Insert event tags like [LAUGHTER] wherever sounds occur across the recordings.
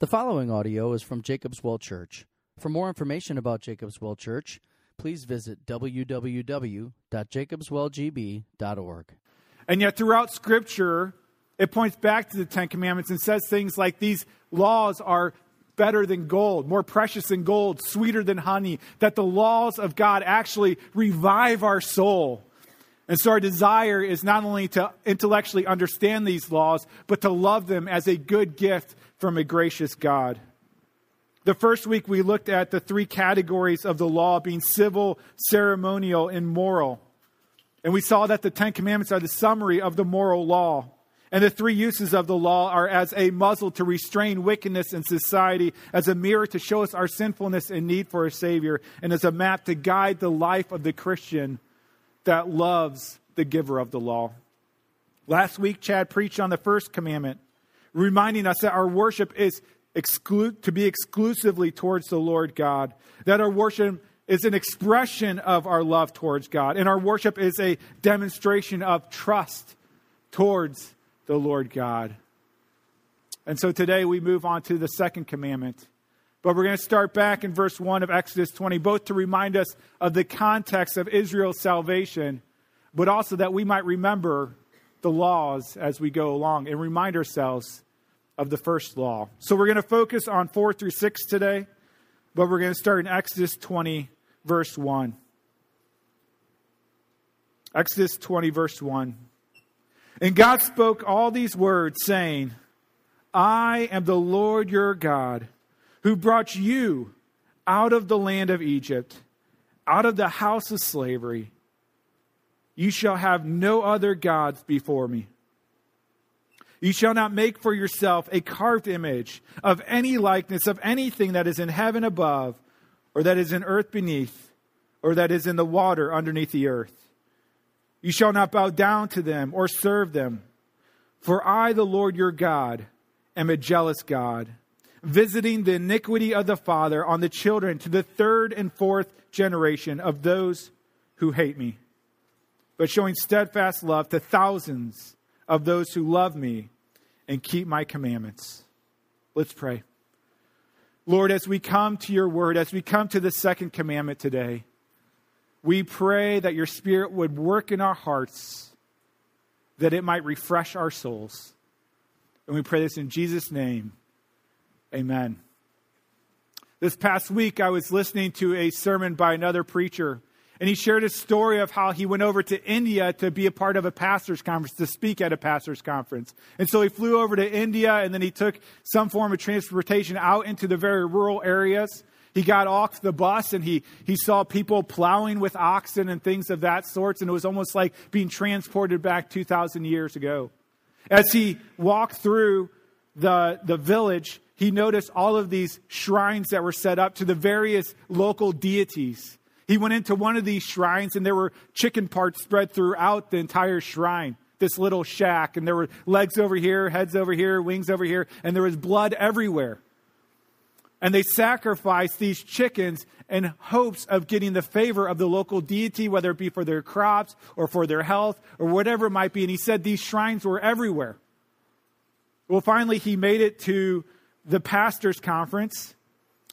The following audio is from Jacob's Well Church. For more information about Jacob's Well Church, please visit www.jacobswellgb.org. And yet, throughout Scripture, it points back to the Ten Commandments and says things like these laws are better than gold, more precious than gold, sweeter than honey, that the laws of God actually revive our soul. And so, our desire is not only to intellectually understand these laws, but to love them as a good gift from a gracious God. The first week we looked at the three categories of the law being civil, ceremonial, and moral. And we saw that the Ten Commandments are the summary of the moral law. And the three uses of the law are as a muzzle to restrain wickedness in society, as a mirror to show us our sinfulness and need for a Savior, and as a map to guide the life of the Christian that loves the giver of the law. Last week, Chad preached on the first commandment reminding us that our worship is exclu- to be exclusively towards the Lord God, that our worship is an expression of our love towards God, and our worship is a demonstration of trust towards the Lord God. And so today we move on to the second commandment. But we're going to start back in verse 1 of Exodus 20, both to remind us of the context of Israel's salvation, but also that we might remember the laws as we go along and remind ourselves of the first law. So we're going to focus on 4 through 6 today, but we're going to start in Exodus 20, verse 1. Exodus 20, verse 1. And God spoke all these words, saying, I am the Lord your God, who brought you out of the land of Egypt, out of the house of slavery. You shall have no other gods before me. You shall not make for yourself a carved image of any likeness of anything that is in heaven above, or that is in earth beneath, or that is in the water underneath the earth. You shall not bow down to them or serve them. For I, the Lord your God, am a jealous God, visiting the iniquity of the father on the children to the third and fourth generation of those who hate me but showing steadfast love to thousands of those who love me and keep my commandments. Let's pray. Lord, as we come to your word, as we come to the second commandment today, we pray that your spirit would work in our hearts, that it might refresh our souls. And we pray this in Jesus' name. Amen. This past week, I was listening to a sermon by another preacher and he shared a story of how he went over to India to be a part of a pastor's conference, to speak at a pastor's conference. And so he flew over to India and then he took some form of transportation out into the very rural areas. He got off the bus and he, he saw people plowing with oxen and things of that sort. And it was almost like being transported back 2,000 years ago. As he walked through the, the village, he noticed all of these shrines that were set up to the various local deities. He went into one of these shrines, and there were chicken parts spread throughout the entire shrine. This little shack, and there were legs over here, heads over here, wings over here, and there was blood everywhere. And they sacrificed these chickens in hopes of getting the favor of the local deity, whether it be for their crops or for their health or whatever it might be. And he said these shrines were everywhere. Well, finally, he made it to the pastor's conference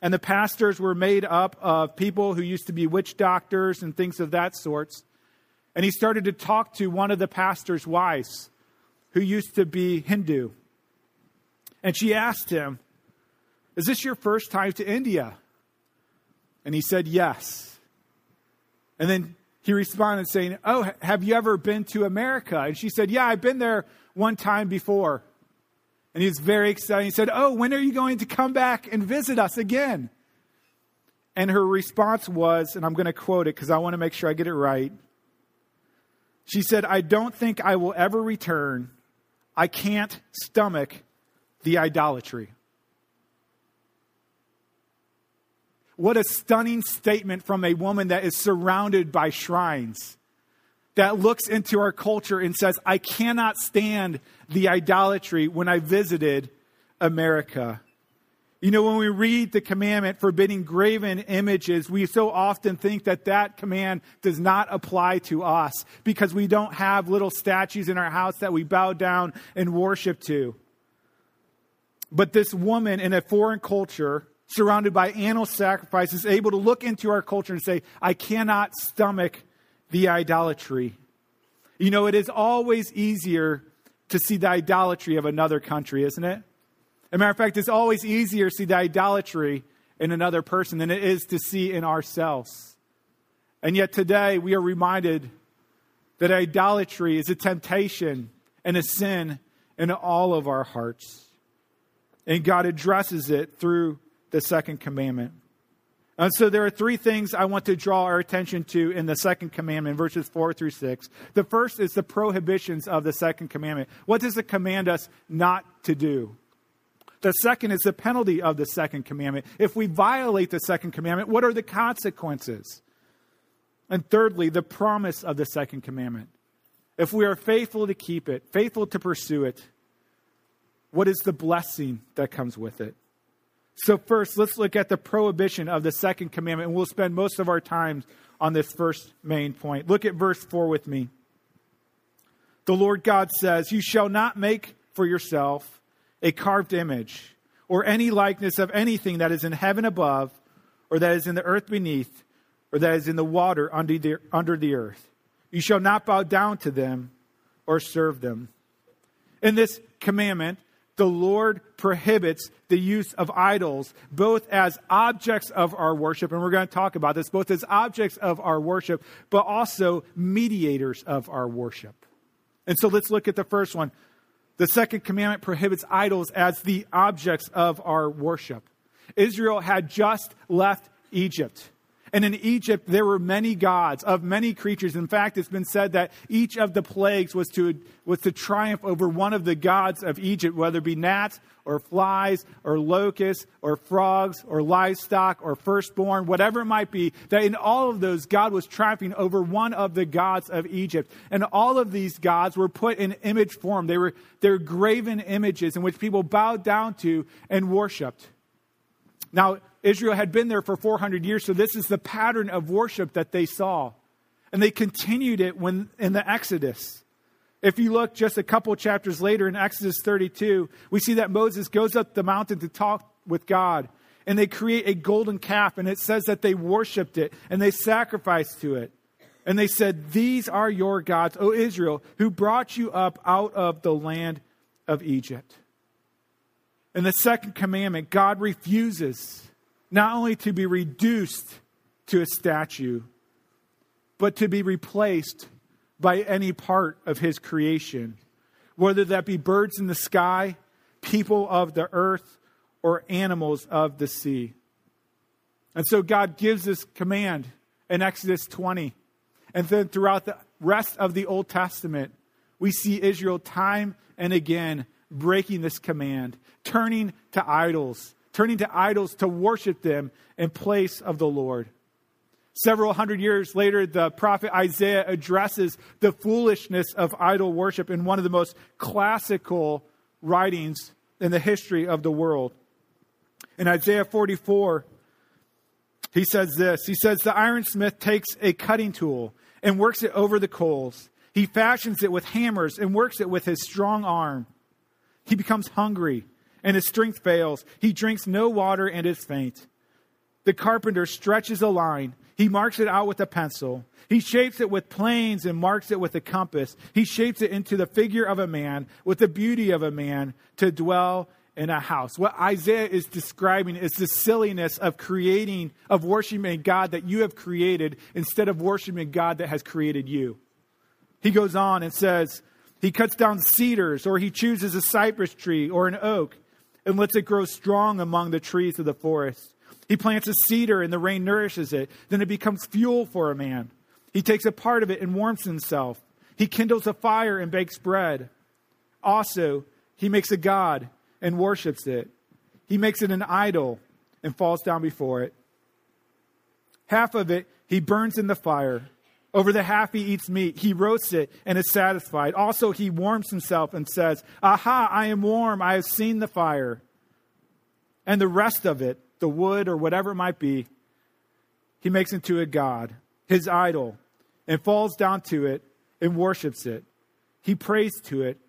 and the pastors were made up of people who used to be witch doctors and things of that sort. And he started to talk to one of the pastor's wives who used to be Hindu. And she asked him, Is this your first time to India? And he said, Yes. And then he responded saying, Oh, have you ever been to America? And she said, Yeah, I've been there one time before. And he was very excited. He said, Oh, when are you going to come back and visit us again? And her response was, and I'm going to quote it because I want to make sure I get it right. She said, I don't think I will ever return. I can't stomach the idolatry. What a stunning statement from a woman that is surrounded by shrines that looks into our culture and says, I cannot stand the idolatry when I visited America. You know, when we read the commandment forbidding graven images, we so often think that that command does not apply to us because we don't have little statues in our house that we bow down and worship to. But this woman in a foreign culture, surrounded by animal sacrifices, able to look into our culture and say, I cannot stomach the idolatry. You know, it is always easier to see the idolatry of another country, isn't it? As a matter of fact, it's always easier to see the idolatry in another person than it is to see in ourselves. And yet today we are reminded that idolatry is a temptation and a sin in all of our hearts. And God addresses it through the second commandment. And so there are three things I want to draw our attention to in the second commandment, verses 4 through 6. The first is the prohibitions of the second commandment. What does it command us not to do? The second is the penalty of the second commandment. If we violate the second commandment, what are the consequences? And thirdly, the promise of the second commandment. If we are faithful to keep it, faithful to pursue it, what is the blessing that comes with it? So, first, let's look at the prohibition of the second commandment, and we'll spend most of our time on this first main point. Look at verse 4 with me. The Lord God says, You shall not make for yourself a carved image or any likeness of anything that is in heaven above, or that is in the earth beneath, or that is in the water under the, under the earth. You shall not bow down to them or serve them. In this commandment, the Lord prohibits the use of idols, both as objects of our worship, and we're going to talk about this, both as objects of our worship, but also mediators of our worship. And so let's look at the first one. The second commandment prohibits idols as the objects of our worship. Israel had just left Egypt. And in Egypt, there were many gods of many creatures. In fact, it's been said that each of the plagues was to, was to triumph over one of the gods of Egypt, whether it be gnats or flies or locusts or frogs or livestock or firstborn, whatever it might be, that in all of those, God was triumphing over one of the gods of Egypt. And all of these gods were put in image form. They were, they were graven images in which people bowed down to and worshiped. Now, Israel had been there for 400 years, so this is the pattern of worship that they saw. And they continued it when in the Exodus. If you look just a couple chapters later in Exodus 32, we see that Moses goes up the mountain to talk with God. And they create a golden calf, and it says that they worshiped it and they sacrificed to it. And they said, These are your gods, O Israel, who brought you up out of the land of Egypt. In the second commandment, God refuses not only to be reduced to a statue, but to be replaced by any part of his creation, whether that be birds in the sky, people of the earth, or animals of the sea. And so God gives this command in Exodus 20. And then throughout the rest of the Old Testament, we see Israel time and again breaking this command, turning to idols, turning to idols to worship them in place of the Lord. Several hundred years later, the prophet Isaiah addresses the foolishness of idol worship in one of the most classical writings in the history of the world. In Isaiah 44, he says this He says, The ironsmith takes a cutting tool and works it over the coals. He fashions it with hammers and works it with his strong arm. He becomes hungry and his strength fails. He drinks no water and is faint. The carpenter stretches a line. He marks it out with a pencil. He shapes it with planes and marks it with a compass. He shapes it into the figure of a man, with the beauty of a man, to dwell in a house. What Isaiah is describing is the silliness of creating, of worshiping God that you have created instead of worshiping God that has created you. He goes on and says, he cuts down cedars, or he chooses a cypress tree or an oak and lets it grow strong among the trees of the forest. He plants a cedar and the rain nourishes it. Then it becomes fuel for a man. He takes a part of it and warms himself. He kindles a fire and bakes bread. Also, he makes a god and worships it. He makes it an idol and falls down before it. Half of it he burns in the fire. Over the half he eats meat. He roasts it and is satisfied. Also, he warms himself and says, Aha, I am warm. I have seen the fire. And the rest of it, the wood or whatever it might be, he makes into a god, his idol, and falls down to it and worships it. He prays to it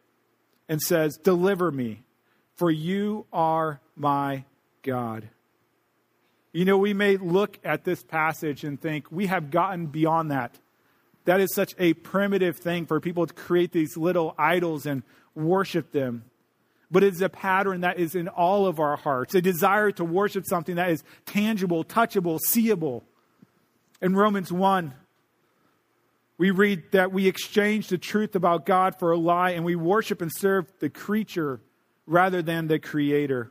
and says, Deliver me, for you are my God. You know, we may look at this passage and think we have gotten beyond that. That is such a primitive thing for people to create these little idols and worship them. But it's a pattern that is in all of our hearts, a desire to worship something that is tangible, touchable, seeable. In Romans 1, we read that we exchange the truth about God for a lie and we worship and serve the creature rather than the creator.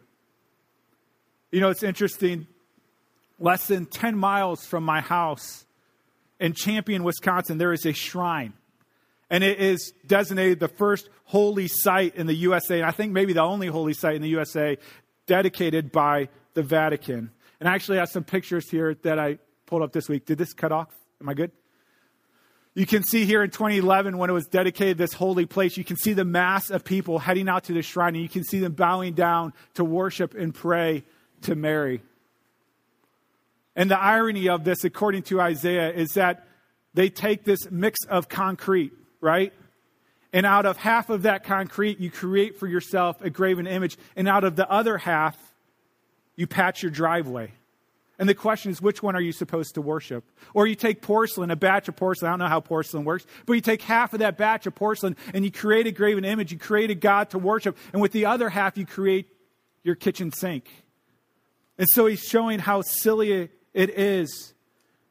You know, it's interesting. Less than 10 miles from my house in Champion, Wisconsin, there is a shrine. And it is designated the first holy site in the USA, and I think maybe the only holy site in the USA dedicated by the Vatican. And I actually have some pictures here that I pulled up this week. Did this cut off? Am I good? You can see here in 2011 when it was dedicated this holy place, you can see the mass of people heading out to the shrine and you can see them bowing down to worship and pray to Mary. And the irony of this, according to Isaiah, is that they take this mix of concrete, right? And out of half of that concrete, you create for yourself a graven image. And out of the other half, you patch your driveway. And the question is, which one are you supposed to worship? Or you take porcelain, a batch of porcelain. I don't know how porcelain works, but you take half of that batch of porcelain and you create a graven image. You create a God to worship. And with the other half, you create your kitchen sink. And so he's showing how silly it is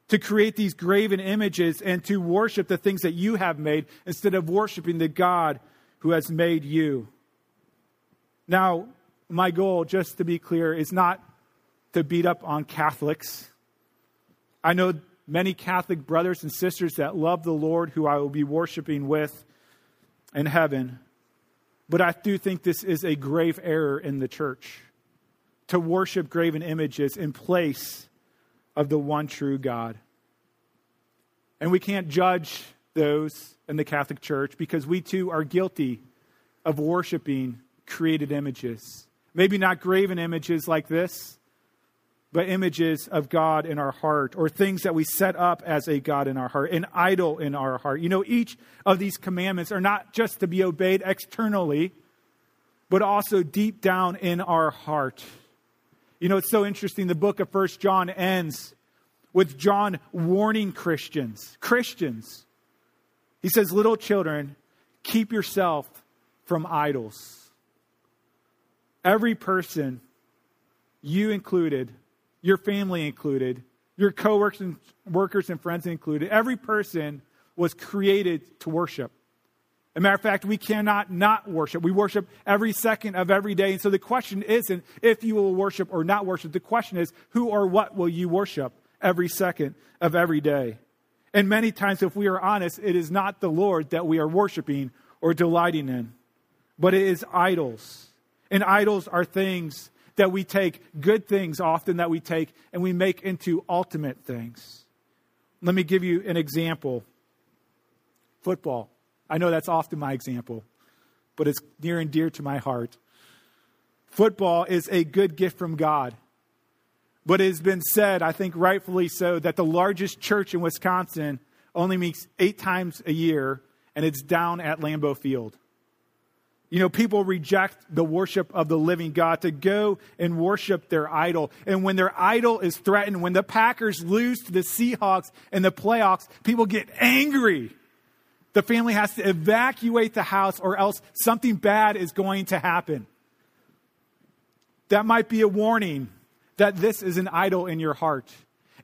to create these graven images and to worship the things that you have made instead of worshiping the God who has made you. Now, my goal, just to be clear, is not to beat up on Catholics. I know many Catholic brothers and sisters that love the Lord who I will be worshiping with in heaven. But I do think this is a grave error in the church to worship graven images in place of the one true God. And we can't judge those in the Catholic Church because we too are guilty of worshiping created images. Maybe not graven images like this, but images of God in our heart or things that we set up as a God in our heart, an idol in our heart. You know, each of these commandments are not just to be obeyed externally, but also deep down in our heart. You know, it's so interesting. The book of First John ends with John warning Christians. Christians. He says, Little children, keep yourself from idols. Every person, you included, your family included, your coworkers and workers and friends included, every person was created to worship. A matter of fact, we cannot not worship. We worship every second of every day. And so the question isn't if you will worship or not worship. The question is who or what will you worship every second of every day? And many times, if we are honest, it is not the Lord that we are worshiping or delighting in, but it is idols. And idols are things that we take good things often that we take and we make into ultimate things. Let me give you an example football. I know that's often my example, but it's near and dear to my heart. Football is a good gift from God. But it has been said, I think rightfully so, that the largest church in Wisconsin only meets eight times a year, and it's down at Lambeau Field. You know, people reject the worship of the living God to go and worship their idol. And when their idol is threatened, when the Packers lose to the Seahawks in the playoffs, people get angry. The family has to evacuate the house or else something bad is going to happen. That might be a warning that this is an idol in your heart.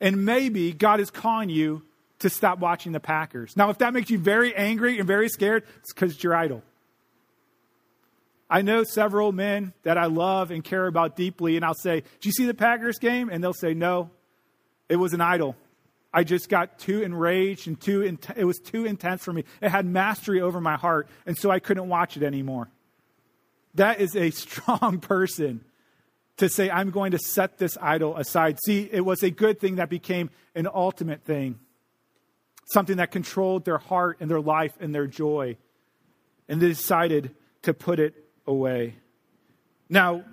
And maybe God is calling you to stop watching the Packers. Now, if that makes you very angry and very scared, it's because it's your idol. I know several men that I love and care about deeply, and I'll say, Do you see the Packers game? And they'll say, No, it was an idol. I just got too enraged and too, in- it was too intense for me. It had mastery over my heart, and so I couldn't watch it anymore. That is a [LAUGHS] strong person to say, I'm going to set this idol aside. See, it was a good thing that became an ultimate thing, something that controlled their heart and their life and their joy. And they decided to put it away. Now,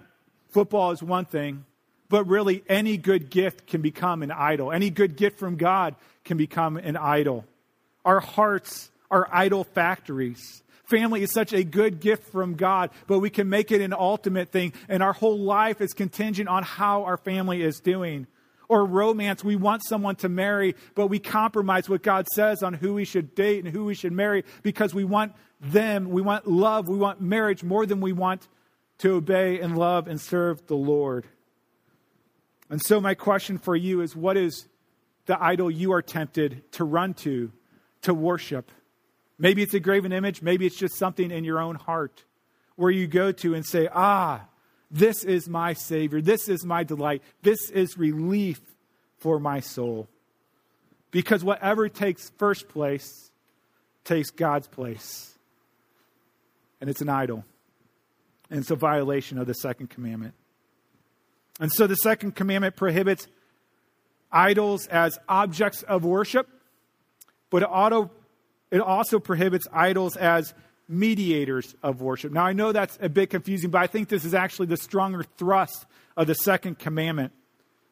football is one thing, but really any good gift can become an idol. Any good gift from God can become an idol. Our hearts are idol factories. Family is such a good gift from God, but we can make it an ultimate thing, and our whole life is contingent on how our family is doing. Or romance, we want someone to marry, but we compromise what God says on who we should date and who we should marry because we want them, we want love, we want marriage more than we want to obey and love and serve the Lord. And so, my question for you is what is the idol you are tempted to run to, to worship? Maybe it's a graven image. Maybe it's just something in your own heart where you go to and say, Ah, this is my Savior. This is my delight. This is relief for my soul. Because whatever takes first place takes God's place. And it's an idol. And it's a violation of the second commandment. And so the second commandment prohibits idols as objects of worship, but it auto it also prohibits idols as mediators of worship. Now, I know that's a bit confusing, but I think this is actually the stronger thrust of the second commandment.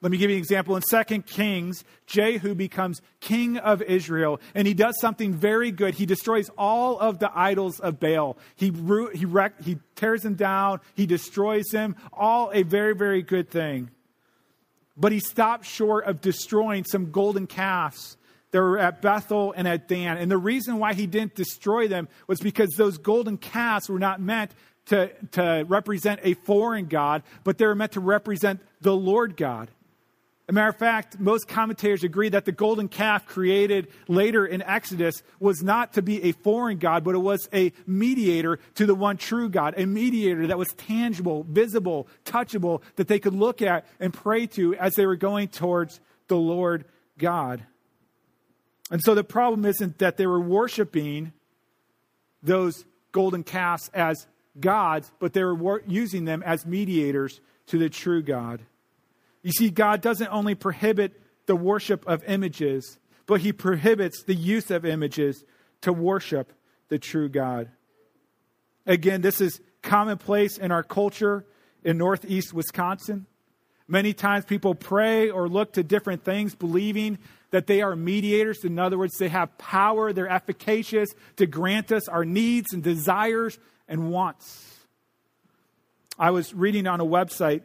Let me give you an example. In 2 Kings, Jehu becomes king of Israel, and he does something very good. He destroys all of the idols of Baal. He, he, wreck, he tears them down, he destroys them, all a very, very good thing. But he stops short of destroying some golden calves that were at Bethel and at Dan. And the reason why he didn't destroy them was because those golden calves were not meant to, to represent a foreign God, but they were meant to represent the Lord God. A matter of fact, most commentators agree that the golden calf created later in Exodus was not to be a foreign God, but it was a mediator to the one true God, a mediator that was tangible, visible, touchable, that they could look at and pray to as they were going towards the Lord God. And so the problem isn't that they were worshiping those golden calves as gods, but they were using them as mediators to the true God. You see, God doesn't only prohibit the worship of images, but He prohibits the use of images to worship the true God. Again, this is commonplace in our culture in Northeast Wisconsin. Many times people pray or look to different things, believing that they are mediators. In other words, they have power, they're efficacious to grant us our needs and desires and wants. I was reading on a website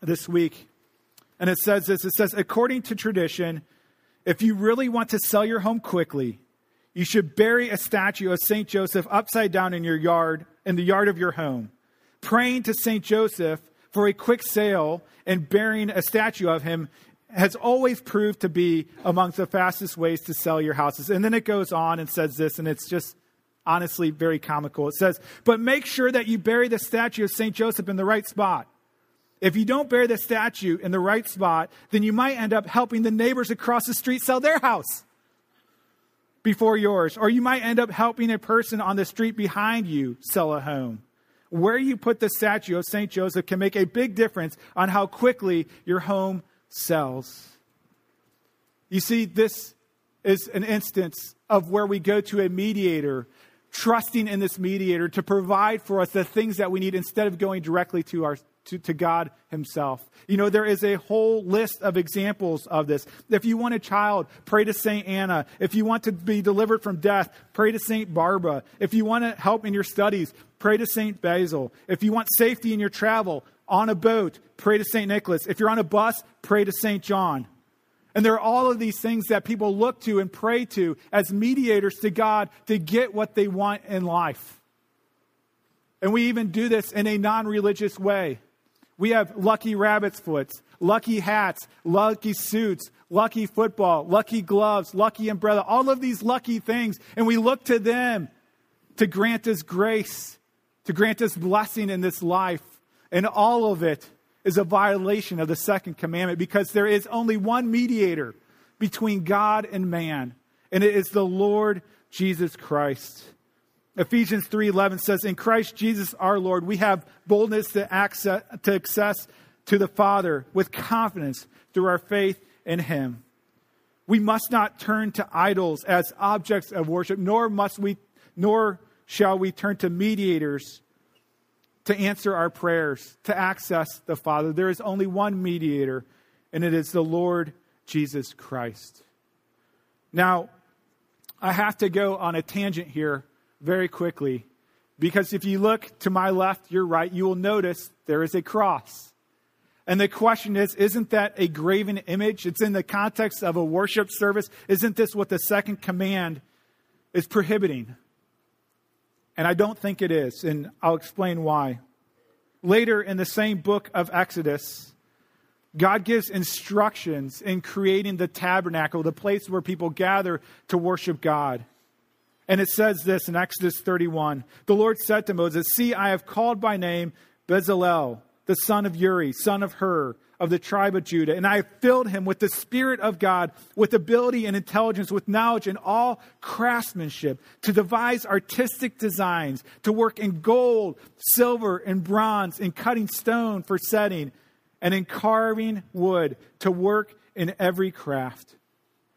this week, and it says this it says, according to tradition, if you really want to sell your home quickly, you should bury a statue of St. Joseph upside down in your yard, in the yard of your home, praying to St. Joseph for a quick sale and burying a statue of him has always proved to be amongst the fastest ways to sell your houses. And then it goes on and says this, and it's just honestly very comical. It says, But make sure that you bury the statue of St. Joseph in the right spot. If you don't bury the statue in the right spot, then you might end up helping the neighbors across the street sell their house before yours. Or you might end up helping a person on the street behind you sell a home. Where you put the statue of St. Joseph can make a big difference on how quickly your home sells. You see, this is an instance of where we go to a mediator, trusting in this mediator to provide for us the things that we need instead of going directly to our to, to, God Himself. You know, there is a whole list of examples of this. If you want a child, pray to St. Anna. If you want to be delivered from death, pray to St. Barbara. If you want to help in your studies, pray to St. Basil. If you want safety in your travel on a boat, pray to St. Nicholas. If you're on a bus, pray to St. John. And there are all of these things that people look to and pray to as mediators to God to get what they want in life. And we even do this in a non religious way. We have lucky rabbit's foots, lucky hats, lucky suits, lucky football, lucky gloves, lucky umbrella, all of these lucky things. And we look to them to grant us grace to grant us blessing in this life. And all of it is a violation of the second commandment because there is only one mediator between God and man, and it is the Lord Jesus Christ. Ephesians 3:11 says in Christ Jesus our Lord we have boldness to access to access to the Father with confidence through our faith in him. We must not turn to idols as objects of worship nor must we nor shall we turn to mediators to answer our prayers, to access the Father. There is only one mediator, and it is the Lord Jesus Christ. Now, I have to go on a tangent here very quickly because if you look to my left, your right, you will notice there is a cross. And the question is, isn't that a graven image? It's in the context of a worship service. Isn't this what the second command is prohibiting? And I don't think it is, and I'll explain why. Later in the same book of Exodus, God gives instructions in creating the tabernacle, the place where people gather to worship God. And it says this in Exodus 31 The Lord said to Moses, See, I have called by name Bezalel the son of Uri, son of Hur, of the tribe of Judah. And I have filled him with the Spirit of God, with ability and intelligence, with knowledge and all craftsmanship, to devise artistic designs, to work in gold, silver, and bronze, in cutting stone for setting, and in carving wood, to work in every craft.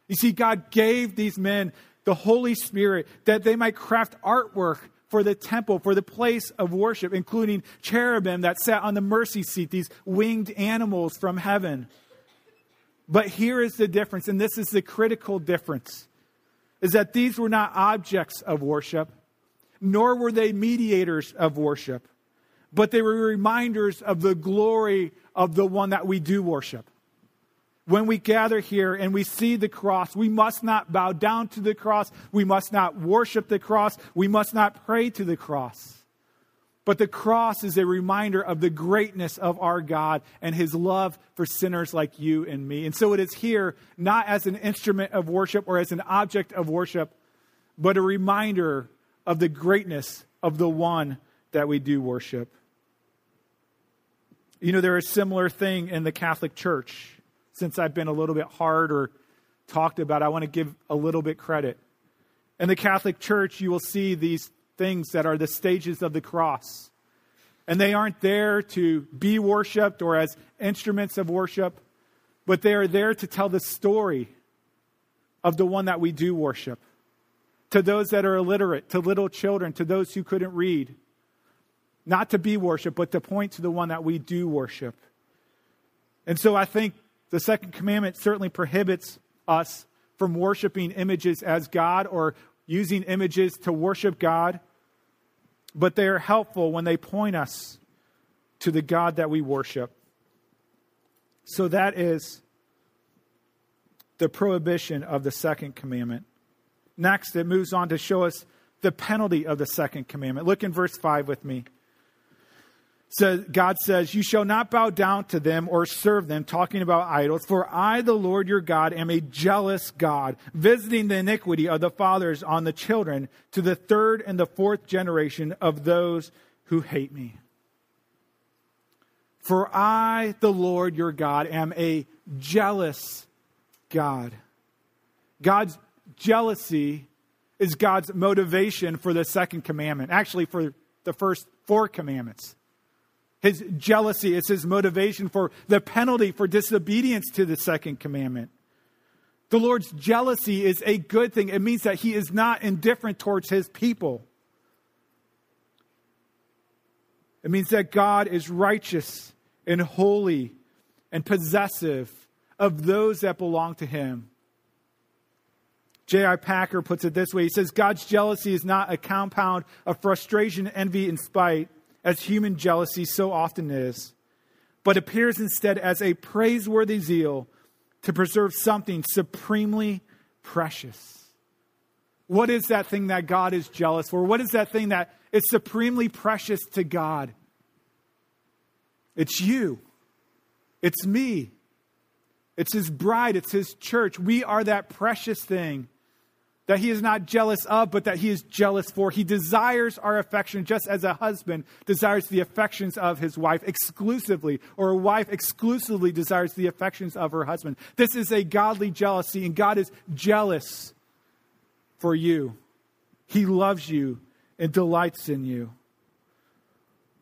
You see, God gave these men the Holy Spirit that they might craft artwork for the temple, for the place of worship, including cherubim that sat on the mercy seat, these winged animals from heaven. But here is the difference, and this is the critical difference, is that these were not objects of worship, nor were they mediators of worship, but they were reminders of the glory of the one that we do worship when we gather here and we see the cross, we must not bow down to the cross. We must not worship the cross. We must not pray to the cross. But the cross is a reminder of the greatness of our God and his love for sinners like you and me. And so it is here not as an instrument of worship or as an object of worship, but a reminder of the greatness of the one that we do worship. You know, there is a similar thing in the Catholic Church since I've been a little bit hard or talked about, I want to give a little bit credit. In the Catholic Church, you will see these things that are the stages of the cross. And they aren't there to be worshiped or as instruments of worship, but they are there to tell the story of the one that we do worship. To those that are illiterate, to little children, to those who couldn't read. Not to be worshiped, but to point to the one that we do worship. And so I think the second commandment certainly prohibits us from worshiping images as God or using images to worship God, but they are helpful when they point us to the God that we worship. So that is the prohibition of the second commandment. Next, it moves on to show us the penalty of the second commandment. Look in verse 5 with me says, God says, You shall not bow down to them or serve them, talking about idols, for I, the Lord your God, am a jealous God, visiting the iniquity of the fathers on the children to the third and the fourth generation of those who hate me. For I, the Lord your God, am a jealous God. God's jealousy is God's motivation for the second commandment, actually, for the first four commandments. His jealousy is his motivation for the penalty for disobedience to the second commandment. The Lord's jealousy is a good thing. It means that he is not indifferent towards his people. It means that God is righteous and holy and possessive of those that belong to him. J.I. Packer puts it this way He says, God's jealousy is not a compound of frustration, envy, and spite as human jealousy so often is, but appears instead as a praiseworthy zeal to preserve something supremely precious. What is that thing that God is jealous for? What is that thing that is supremely precious to God? It's you. It's me. It's his bride. It's his church. We are that precious thing that he is not jealous of, but that he is jealous for. He desires our affection just as a husband desires the affections of his wife exclusively, or a wife exclusively desires the affections of her husband. This is a godly jealousy, and God is jealous for you. He loves you and delights in you.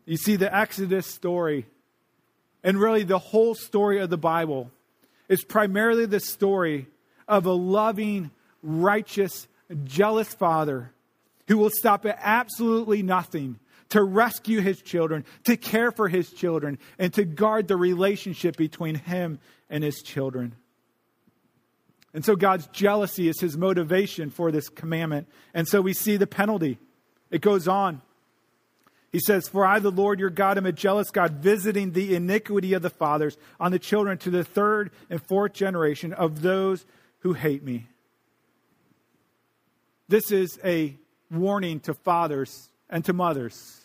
You see, the Exodus story, and really the whole story of the Bible, is primarily the story of a loving, righteous, jealous father who will stop at absolutely nothing to rescue his children, to care for his children, and to guard the relationship between him and his children. And so God's jealousy is his motivation for this commandment. And so we see the penalty. It goes on. He says, For I, the Lord your God, am a jealous God, visiting the iniquity of the fathers on the children to the third and fourth generation of those who hate me. This is a warning to fathers and to mothers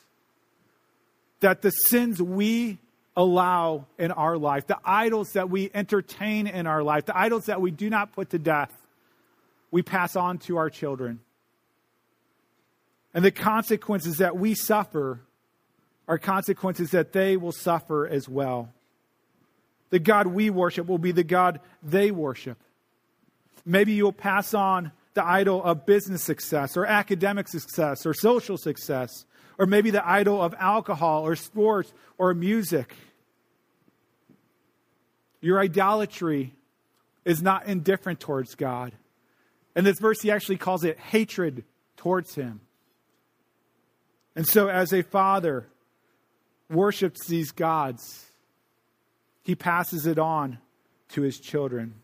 that the sins we allow in our life, the idols that we entertain in our life, the idols that we do not put to death, we pass on to our children. And the consequences that we suffer are consequences that they will suffer as well. The God we worship will be the God they worship. Maybe you'll pass on the idol of business success or academic success or social success, or maybe the idol of alcohol or sports or music. Your idolatry is not indifferent towards God. In this verse, he actually calls it hatred towards him. And so, as a father worships these gods, he passes it on to his children.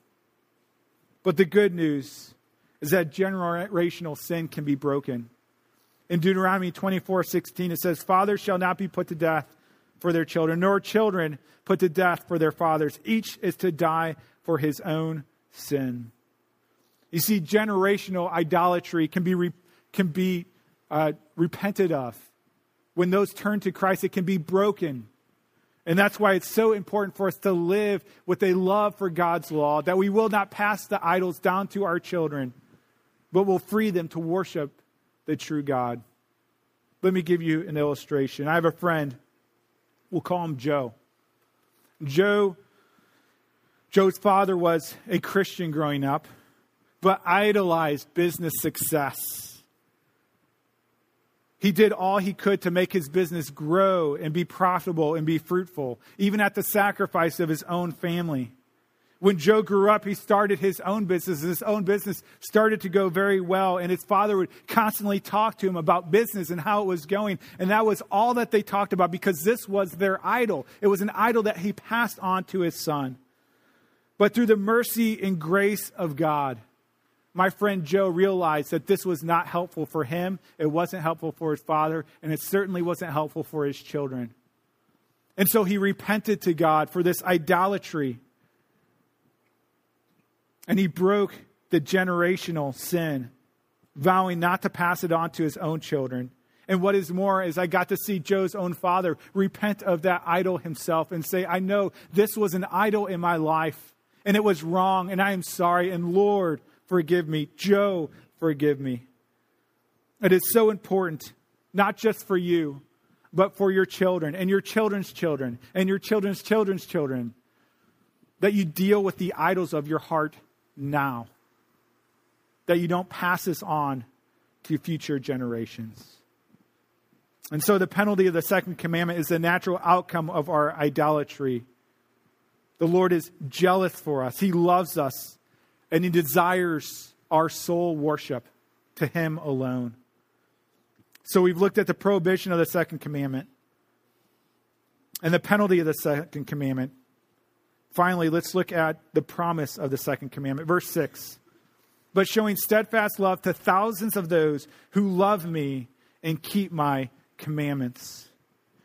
But the good news is that generational sin can be broken. In Deuteronomy 24 16, it says, Fathers shall not be put to death for their children, nor children put to death for their fathers. Each is to die for his own sin. You see, generational idolatry can be, re- can be uh, repented of. When those turn to Christ, it can be broken. And that's why it's so important for us to live with a love for God's law, that we will not pass the idols down to our children, but will free them to worship the true God. Let me give you an illustration. I have a friend, we'll call him Joe. Joe, Joe's father was a Christian growing up, but idolized business success. He did all he could to make his business grow and be profitable and be fruitful, even at the sacrifice of his own family. When Joe grew up, he started his own business. and His own business started to go very well, and his father would constantly talk to him about business and how it was going. And that was all that they talked about because this was their idol. It was an idol that he passed on to his son. But through the mercy and grace of God, my friend Joe realized that this was not helpful for him, it wasn't helpful for his father, and it certainly wasn't helpful for his children. And so he repented to God for this idolatry. And he broke the generational sin, vowing not to pass it on to his own children. And what is more is I got to see Joe's own father repent of that idol himself and say, I know this was an idol in my life and it was wrong and I am sorry. And Lord, forgive me. Joe, forgive me. It is so important, not just for you, but for your children and your children's children and your children's children's children, that you deal with the idols of your heart now, that you don't pass this on to future generations. And so, the penalty of the second commandment is the natural outcome of our idolatry. The Lord is jealous for us, He loves us, and he desires our sole worship to him alone. So we've looked at the prohibition of the second commandment and the penalty of the second commandment. Finally, let's look at the promise of the second commandment. Verse 6 But showing steadfast love to thousands of those who love me and keep my commandments.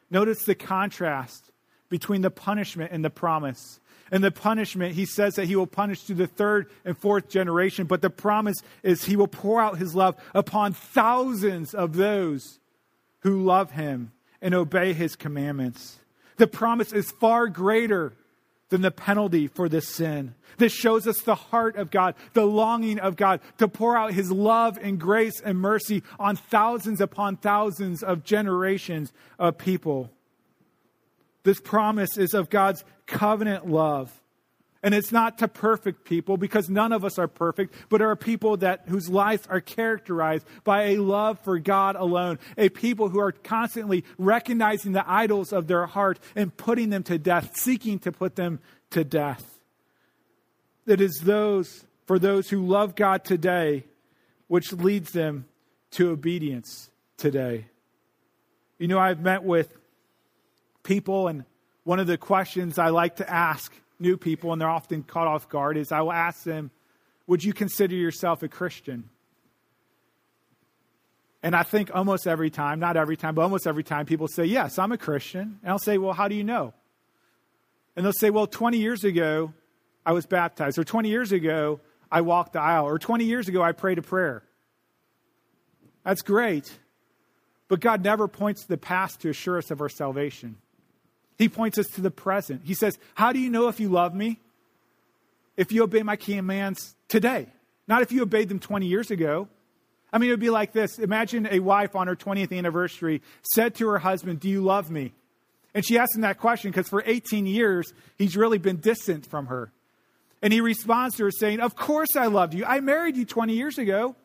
Notice the contrast between the punishment and the promise. And the punishment, he says that he will punish to the third and fourth generation, but the promise is he will pour out his love upon thousands of those who love him and obey his commandments. The promise is far greater than the penalty for this sin. This shows us the heart of God, the longing of God to pour out his love and grace and mercy on thousands upon thousands of generations of people. This promise is of God's covenant love. And it's not to perfect people because none of us are perfect, but are people that whose lives are characterized by a love for God alone, a people who are constantly recognizing the idols of their heart and putting them to death, seeking to put them to death. It is those for those who love God today which leads them to obedience today. You know, I've met with people, and one of the questions I like to ask new people, and they're often caught off guard, is I will ask them, would you consider yourself a Christian? And I think almost every time, not every time, but almost every time, people say, Yes, I'm a Christian. And I'll say, Well, how do you know? And they'll say, Well, 20 years ago, I was baptized. Or 20 years ago, I walked the aisle. Or 20 years ago, I prayed a prayer. That's great. But God never points to the past to assure us of our salvation. He points us to the present. He says, How do you know if you love me? If you obey my commands today, not if you obeyed them 20 years ago. I mean, it would be like this Imagine a wife on her 20th anniversary said to her husband, Do you love me? And she asked him that question because for 18 years, he's really been distant from her. And he responds to her saying, Of course I loved you. I married you 20 years ago.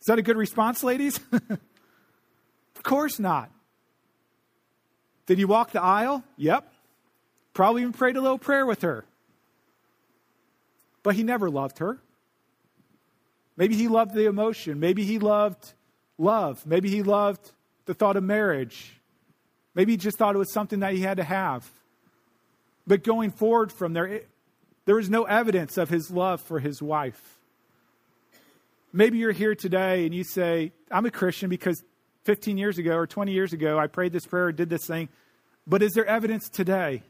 Is that a good response, ladies? [LAUGHS] of course not. Did he walk the aisle? Yep. Probably even prayed a little prayer with her. But he never loved her. Maybe he loved the emotion. Maybe he loved love. Maybe he loved the thought of marriage. Maybe he just thought it was something that he had to have. But going forward from there, it, there is no evidence of his love for his wife. Maybe you're here today and you say, I'm a Christian because 15 years ago or 20 years ago I prayed this prayer or did this thing. But is there evidence today?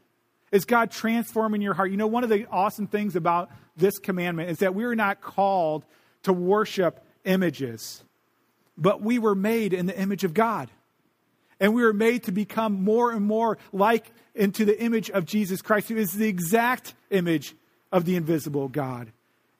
Is God transforming your heart? You know, one of the awesome things about this commandment is that we are not called to worship images, but we were made in the image of God. And we were made to become more and more like into the image of Jesus Christ, who is the exact image of the invisible God.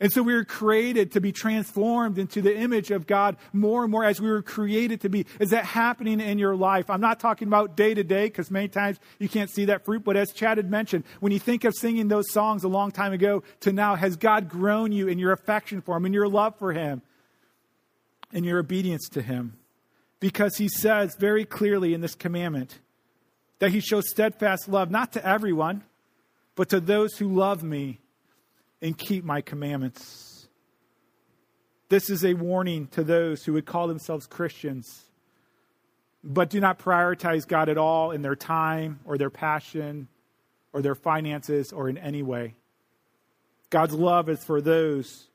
And so we were created to be transformed into the image of God more and more as we were created to be. Is that happening in your life? I'm not talking about day to day because many times you can't see that fruit. But as Chad had mentioned, when you think of singing those songs a long time ago to now, has God grown you in your affection for Him, in your love for Him, in your obedience to Him? Because He says very clearly in this commandment that He shows steadfast love, not to everyone, but to those who love me and keep my commandments. This is a warning to those who would call themselves Christians, but do not prioritize God at all in their time or their passion or their finances or in any way. God's love is for those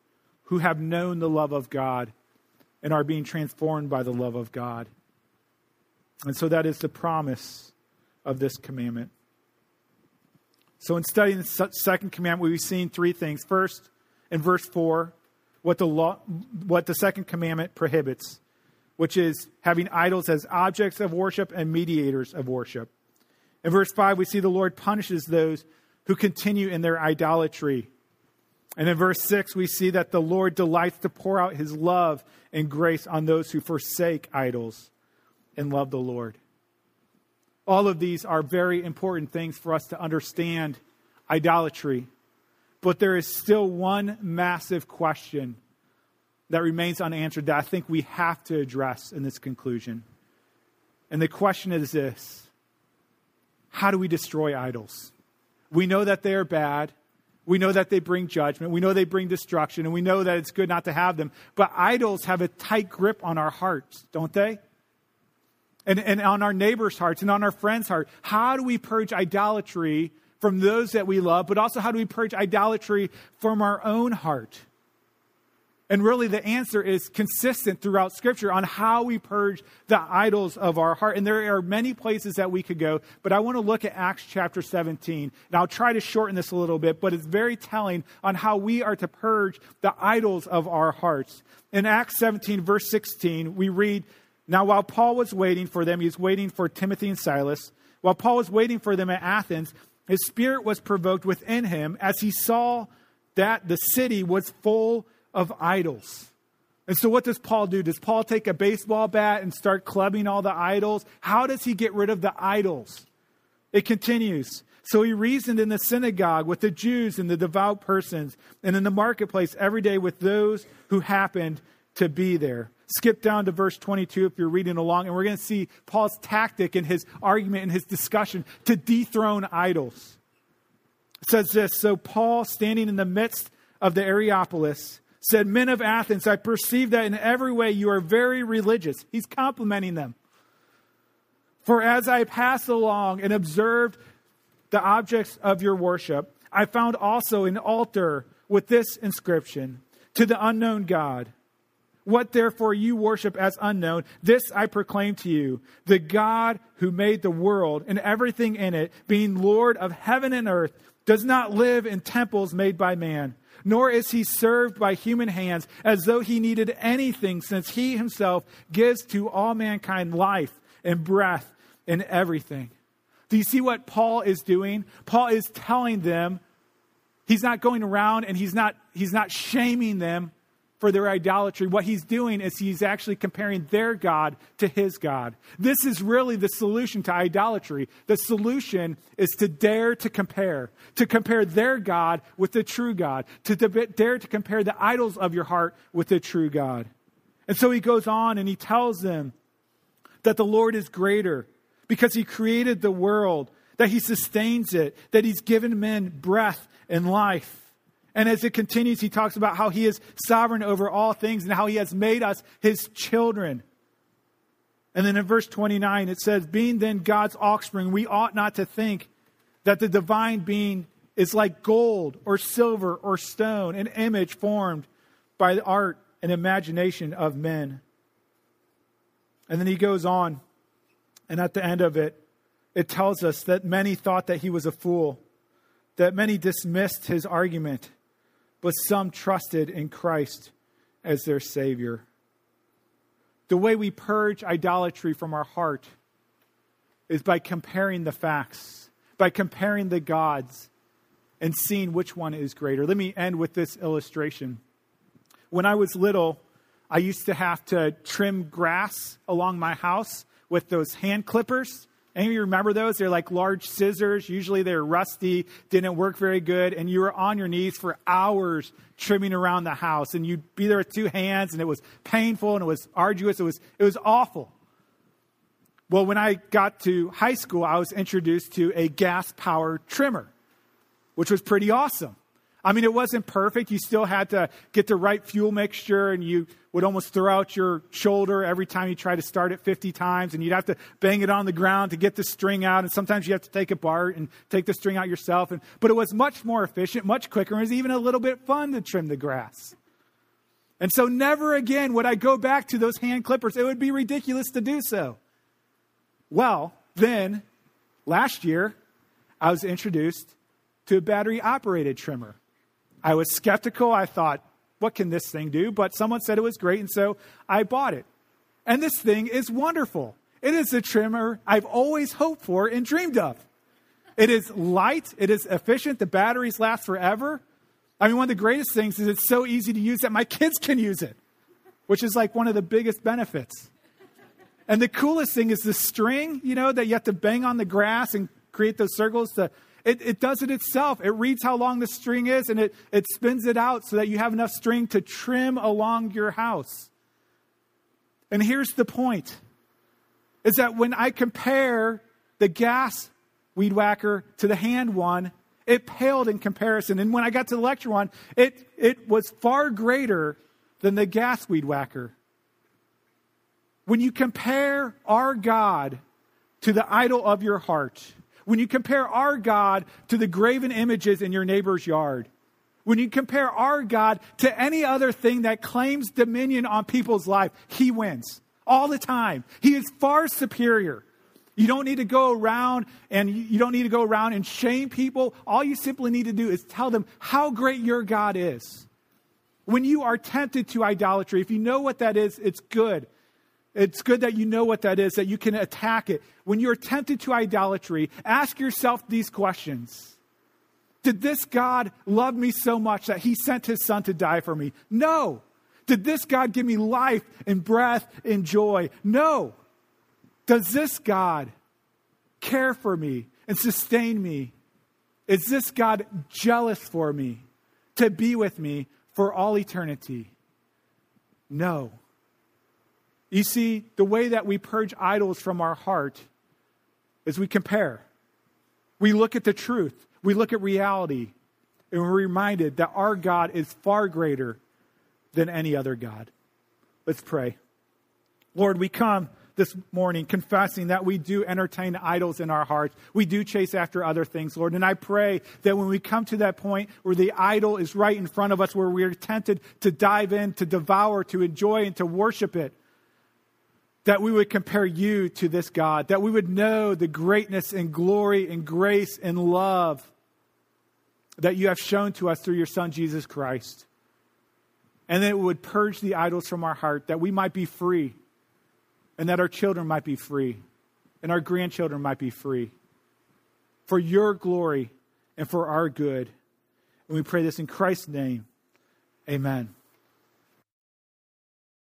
who have known the love of God and are being transformed by the love of God. And so that is the promise of this commandment. So, in studying the second commandment, we've seen three things. First, in verse 4, what the, law, what the second commandment prohibits, which is having idols as objects of worship and mediators of worship. In verse 5, we see the Lord punishes those who continue in their idolatry. And in verse 6, we see that the Lord delights to pour out his love and grace on those who forsake idols and love the Lord. All of these are very important things for us to understand idolatry. But there is still one massive question that remains unanswered that I think we have to address in this conclusion. And the question is this How do we destroy idols? We know that they are bad. We know that they bring judgment. We know they bring destruction. And we know that it's good not to have them. But idols have a tight grip on our hearts, don't they? And, and on our neighbors' hearts and on our friends' heart. How do we purge idolatry from those that we love, but also how do we purge idolatry from our own heart? And really, the answer is consistent throughout Scripture on how we purge the idols of our heart. And there are many places that we could go, but I want to look at Acts chapter 17. And I'll try to shorten this a little bit, but it's very telling on how we are to purge the idols of our hearts. In Acts 17, verse 16, we read, now, while Paul was waiting for them, he was waiting for Timothy and Silas. While Paul was waiting for them at Athens, his spirit was provoked within him as he saw that the city was full of idols. And so, what does Paul do? Does Paul take a baseball bat and start clubbing all the idols? How does he get rid of the idols? It continues. So he reasoned in the synagogue with the Jews and the devout persons, and in the marketplace every day with those who happened to be there. Skip down to verse 22 if you're reading along, and we're going to see Paul's tactic in his argument and his discussion to dethrone idols. It says this So Paul, standing in the midst of the Areopagus, said, Men of Athens, I perceive that in every way you are very religious. He's complimenting them. For as I passed along and observed the objects of your worship, I found also an altar with this inscription To the unknown God. What therefore you worship as unknown, this I proclaim to you the God who made the world and everything in it, being Lord of heaven and earth, does not live in temples made by man, nor is he served by human hands as though he needed anything, since he himself gives to all mankind life and breath and everything. Do you see what Paul is doing? Paul is telling them he's not going around and he's not he's not shaming them for their idolatry. What he's doing is he's actually comparing their God to his God. This is really the solution to idolatry. The solution is to dare to compare, to compare their God with the true God, to dare to compare the idols of your heart with the true God. And so he goes on and he tells them that the Lord is greater because he created the world, that he sustains it, that he's given men breath and life. And as it continues, he talks about how he is sovereign over all things and how he has made us his children. And then in verse 29, it says, Being then God's offspring, we ought not to think that the divine being is like gold or silver or stone, an image formed by the art and imagination of men. And then he goes on, and at the end of it, it tells us that many thought that he was a fool, that many dismissed his argument but some trusted in Christ as their Savior. The way we purge idolatry from our heart is by comparing the facts, by comparing the gods, and seeing which one is greater. Let me end with this illustration. When I was little, I used to have to trim grass along my house with those hand clippers. Any of you remember those? They're like large scissors. Usually they're rusty, didn't work very good, and you were on your knees for hours trimming around the house. And you'd be there with two hands, and it was painful and it was arduous. It was, it was awful. Well, when I got to high school, I was introduced to a gas powered trimmer, which was pretty awesome. I mean, it wasn't perfect. You still had to get the right fuel mixture, and you would almost throw out your shoulder every time you tried to start it 50 times, and you'd have to bang it on the ground to get the string out. And sometimes you have to take apart and take the string out yourself. And, but it was much more efficient, much quicker, and it was even a little bit fun to trim the grass. And so, never again would I go back to those hand clippers. It would be ridiculous to do so. Well, then, last year, I was introduced to a battery operated trimmer. I was skeptical. I thought, what can this thing do? But someone said it was great, and so I bought it. And this thing is wonderful. It is the trimmer I've always hoped for and dreamed of. It is light, it is efficient, the batteries last forever. I mean, one of the greatest things is it's so easy to use that my kids can use it, which is like one of the biggest benefits. And the coolest thing is the string, you know, that you have to bang on the grass and create those circles to it, it does it itself. It reads how long the string is and it, it spins it out so that you have enough string to trim along your house. And here's the point is that when I compare the gas weed whacker to the hand one, it paled in comparison. And when I got to the lecture one, it, it was far greater than the gas weed whacker. When you compare our God to the idol of your heart, when you compare our God to the graven images in your neighbor's yard, when you compare our God to any other thing that claims dominion on people's life, he wins all the time. He is far superior. You don't need to go around and you don't need to go around and shame people. All you simply need to do is tell them how great your God is. When you are tempted to idolatry, if you know what that is, it's good. It's good that you know what that is, that you can attack it. When you're tempted to idolatry, ask yourself these questions Did this God love me so much that he sent his son to die for me? No. Did this God give me life and breath and joy? No. Does this God care for me and sustain me? Is this God jealous for me to be with me for all eternity? No. You see, the way that we purge idols from our heart is we compare. We look at the truth, we look at reality, and we're reminded that our God is far greater than any other God. Let's pray. Lord, we come this morning, confessing that we do entertain idols in our hearts. We do chase after other things, Lord. And I pray that when we come to that point where the idol is right in front of us, where we are tempted to dive in, to devour, to enjoy, and to worship it, that we would compare you to this God, that we would know the greatness and glory and grace and love that you have shown to us through your Son, Jesus Christ. And that it would purge the idols from our heart, that we might be free and that our children might be free and our grandchildren might be free for your glory and for our good. And we pray this in Christ's name. Amen.